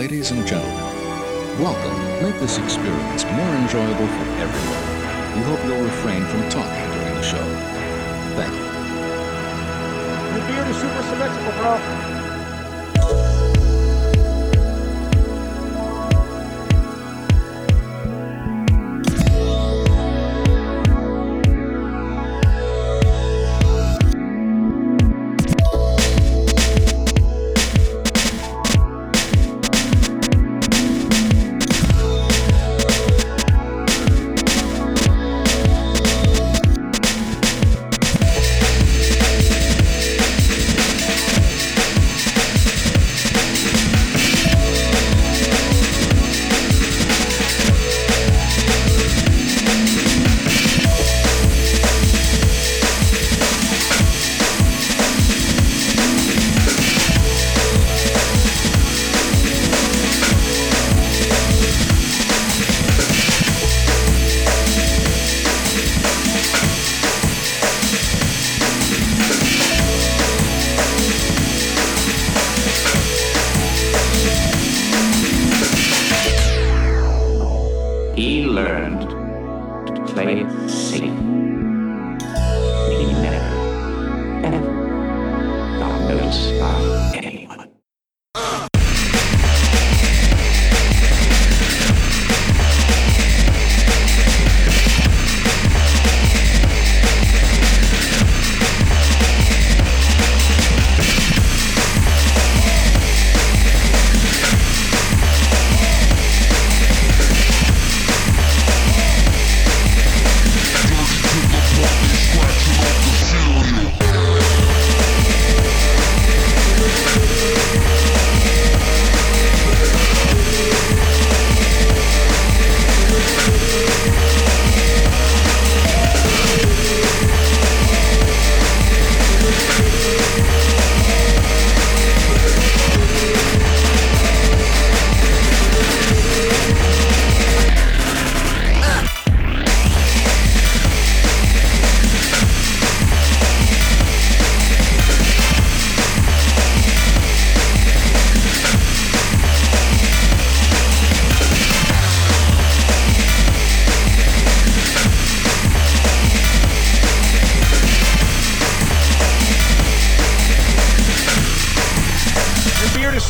Ladies and gentlemen, welcome. Make this experience more enjoyable for everyone. We hope you'll refrain from talking during the show. Thank you. Your beard is super symmetrical, bro.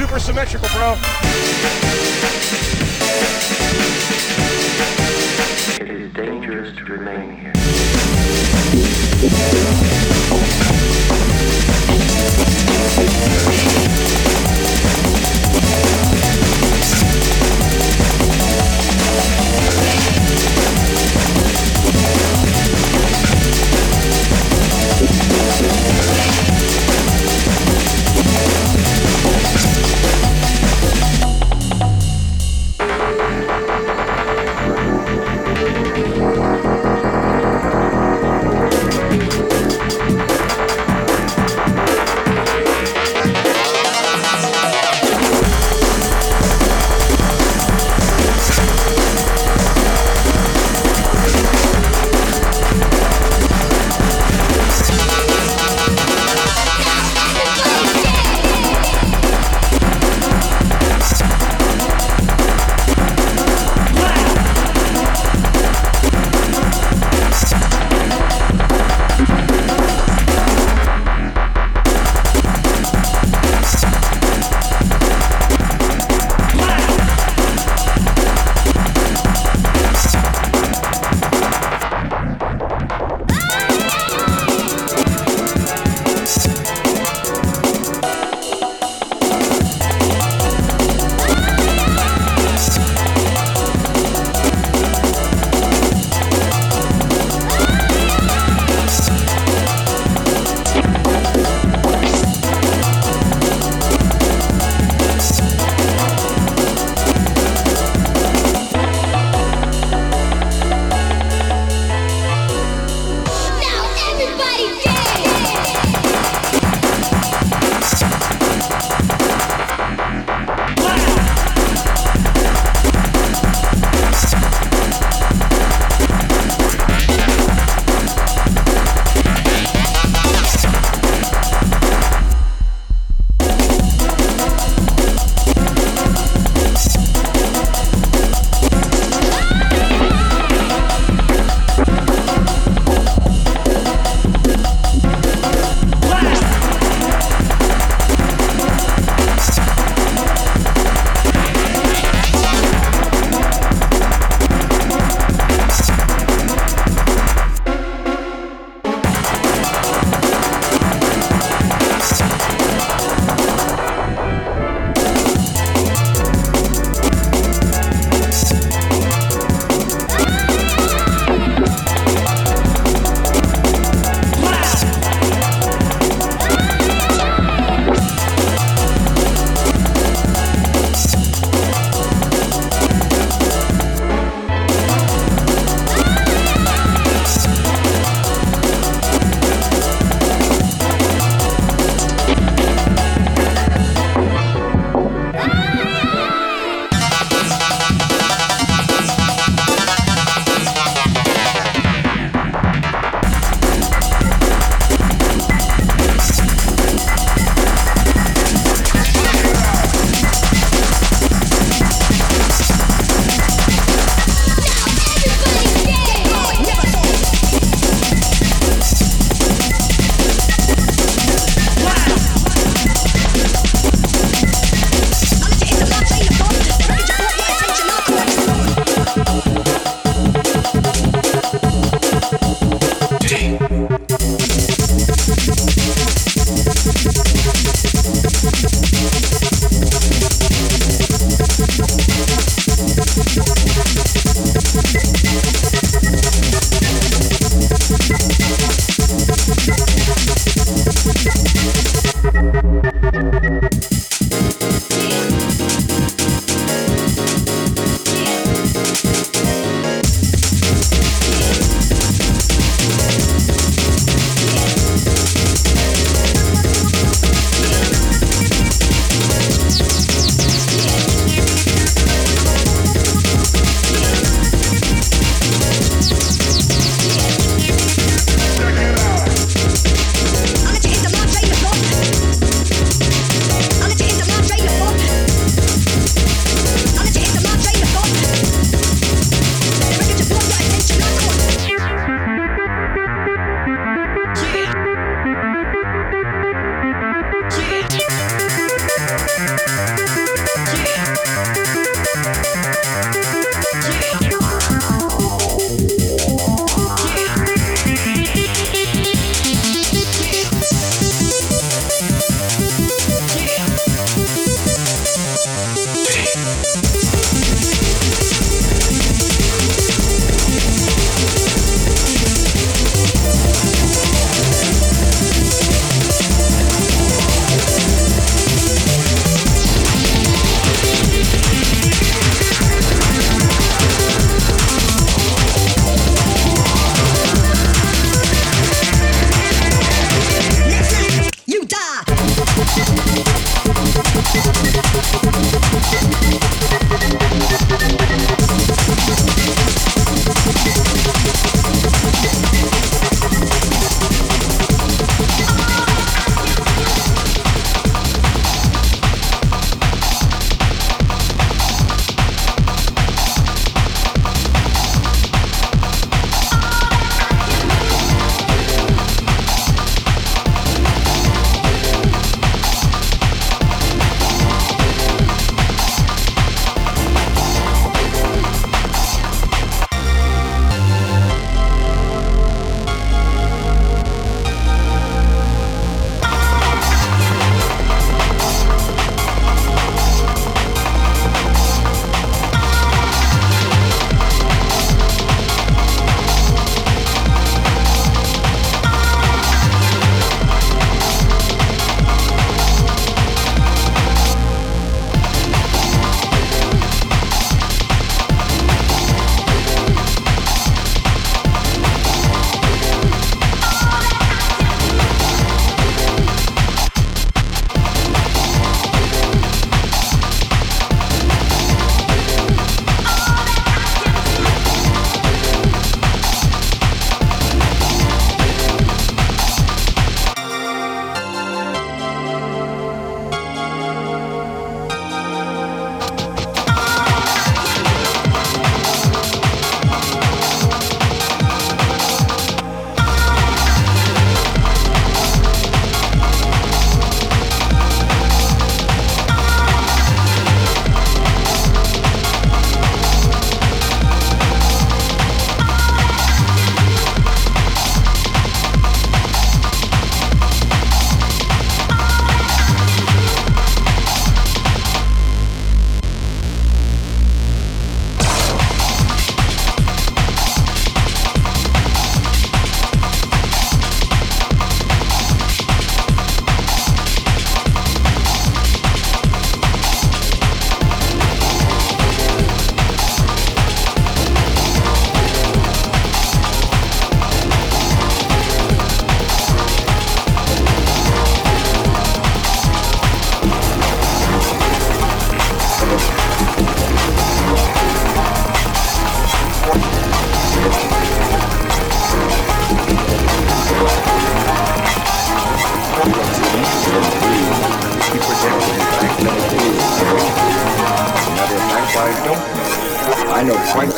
super symmetrical, bro. It is dangerous to remain here.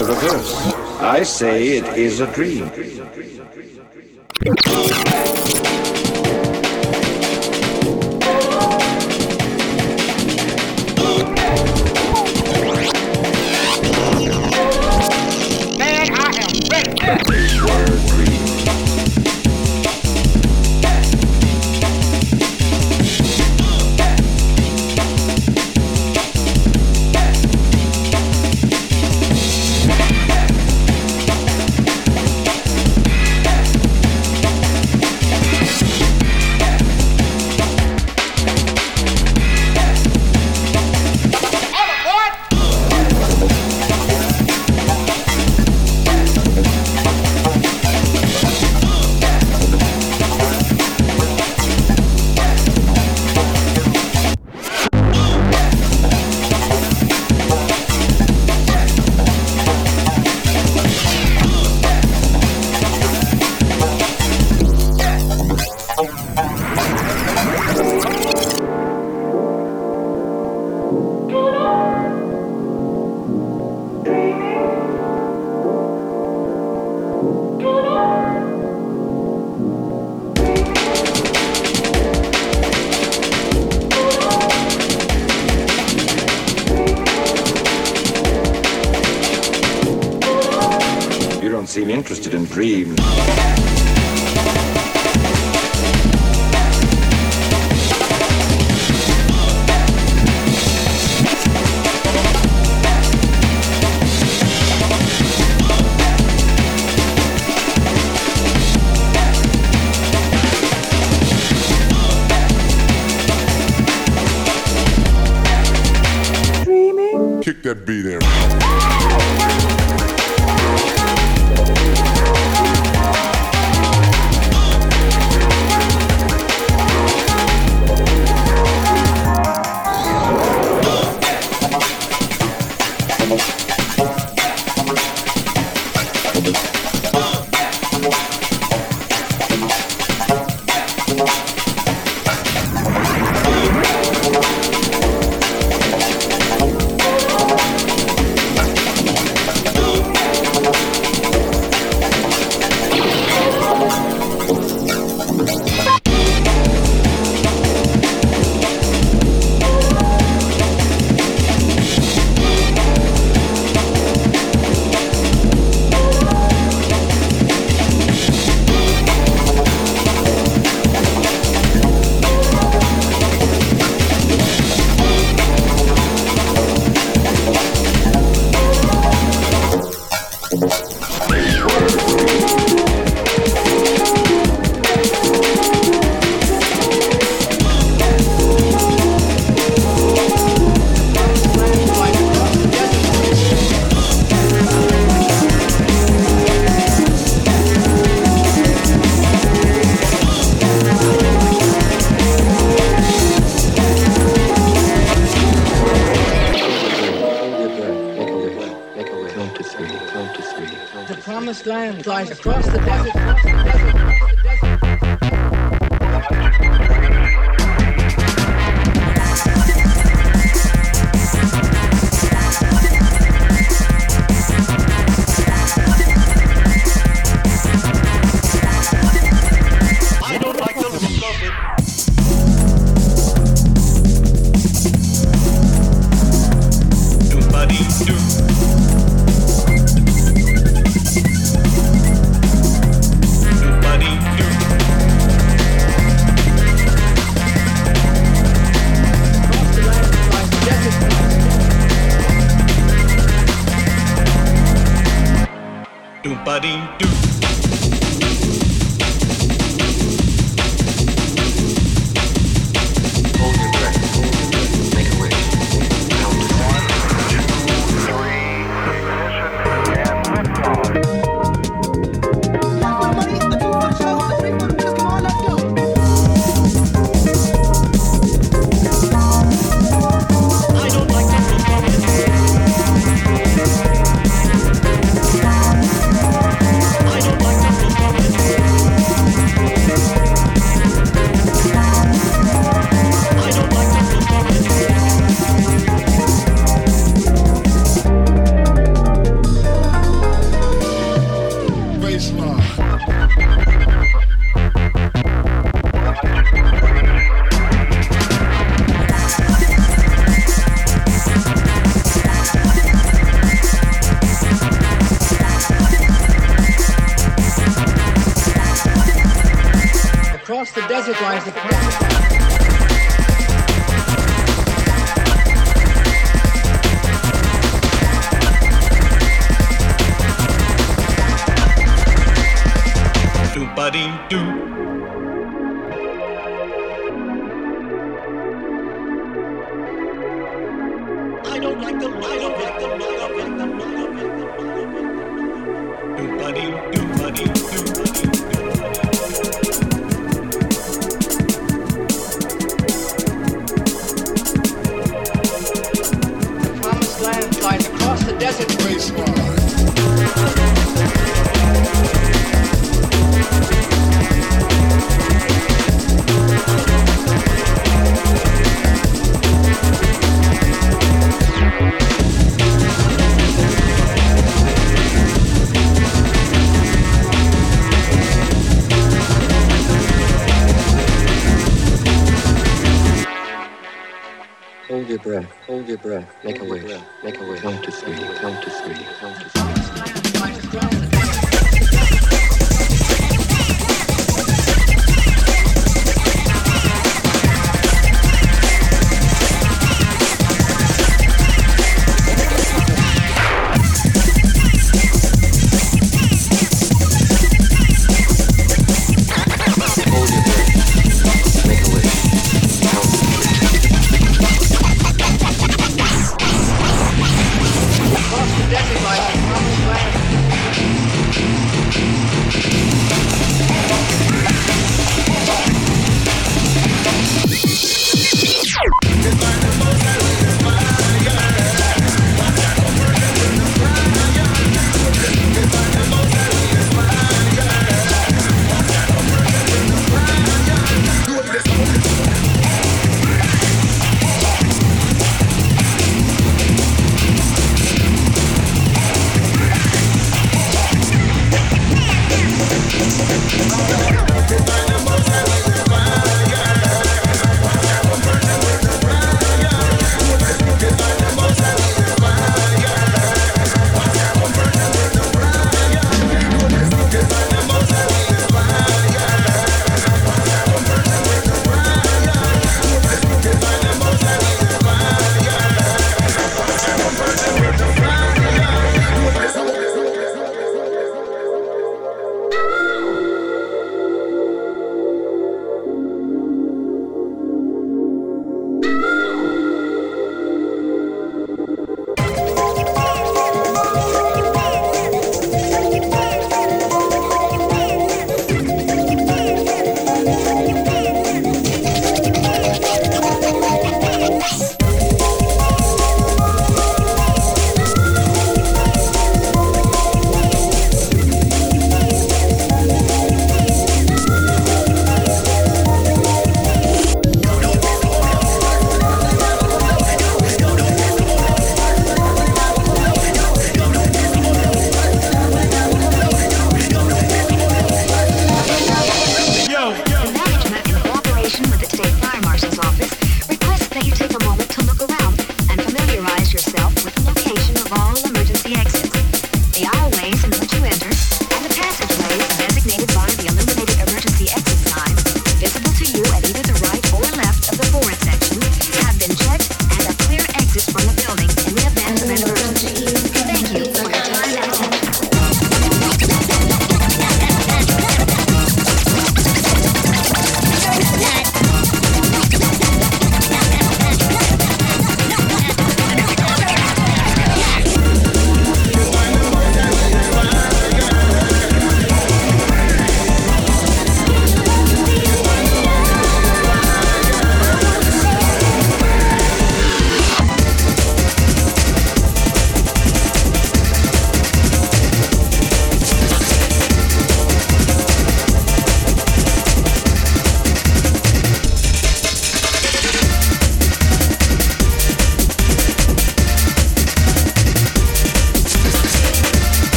The reverse. I say it is a dream. Hold your breath. Hold your breath. Make Hold a wish. Breath. Make a wish. Count to three. Count to three. Count to three.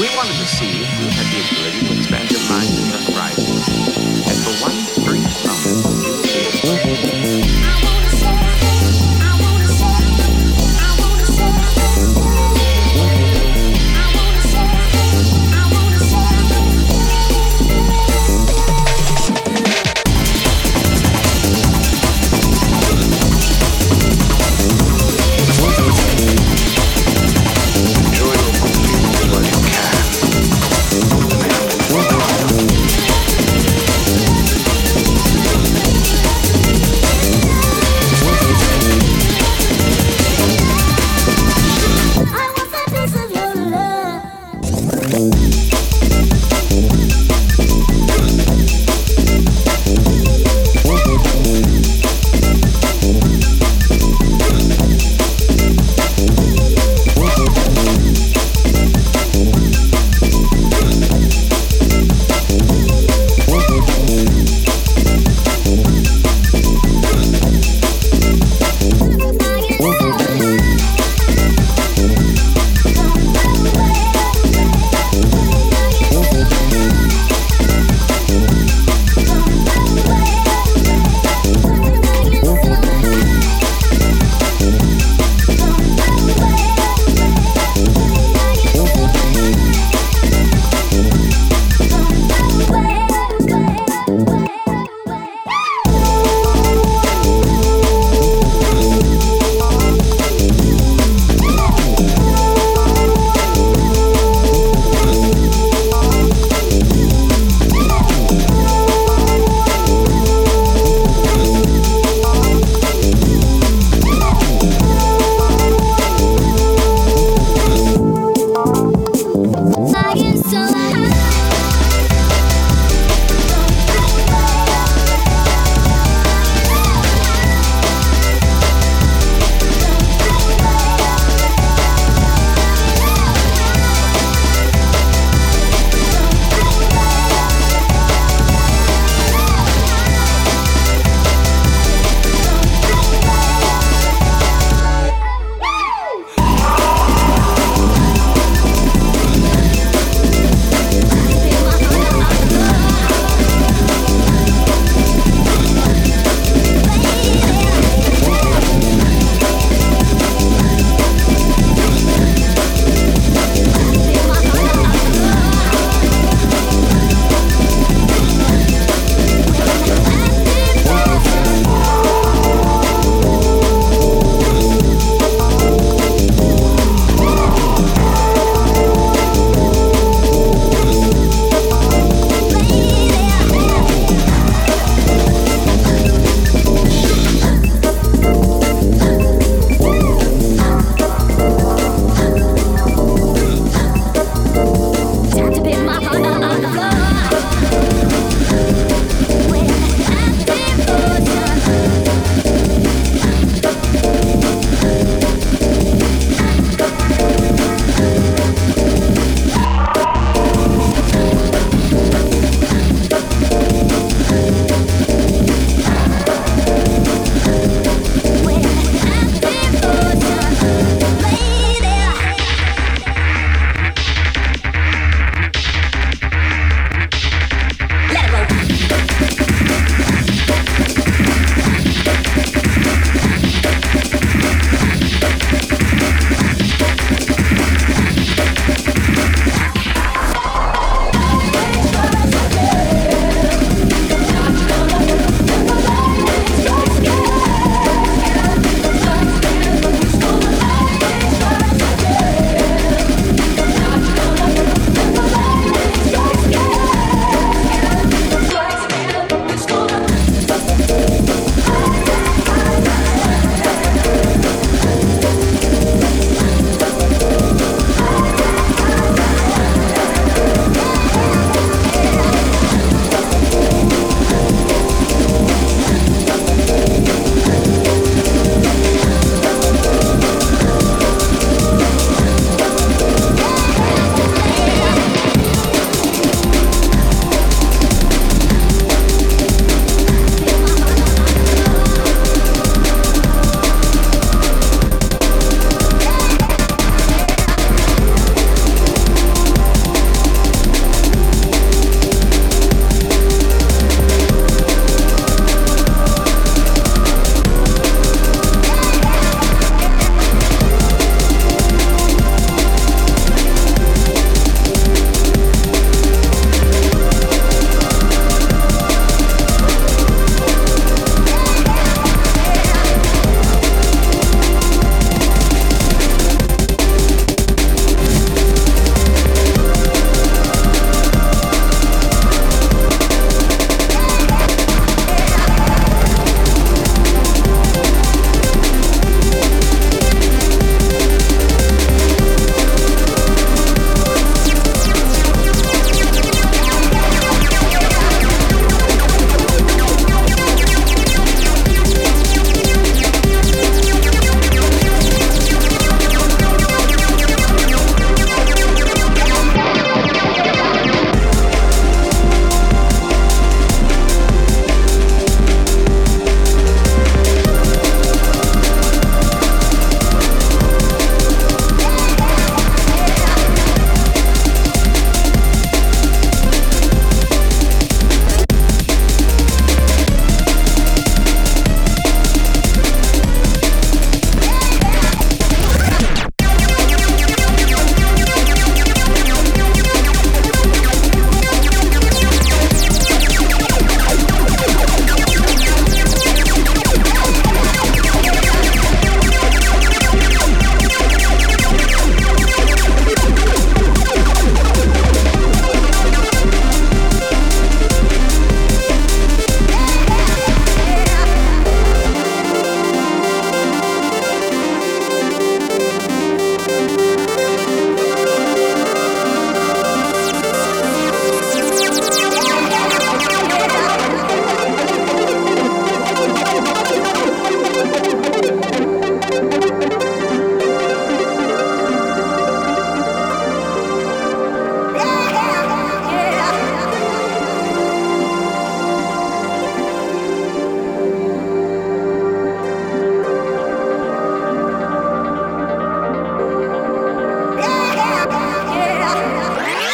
We wanted to see if you had the ability to expand your mind.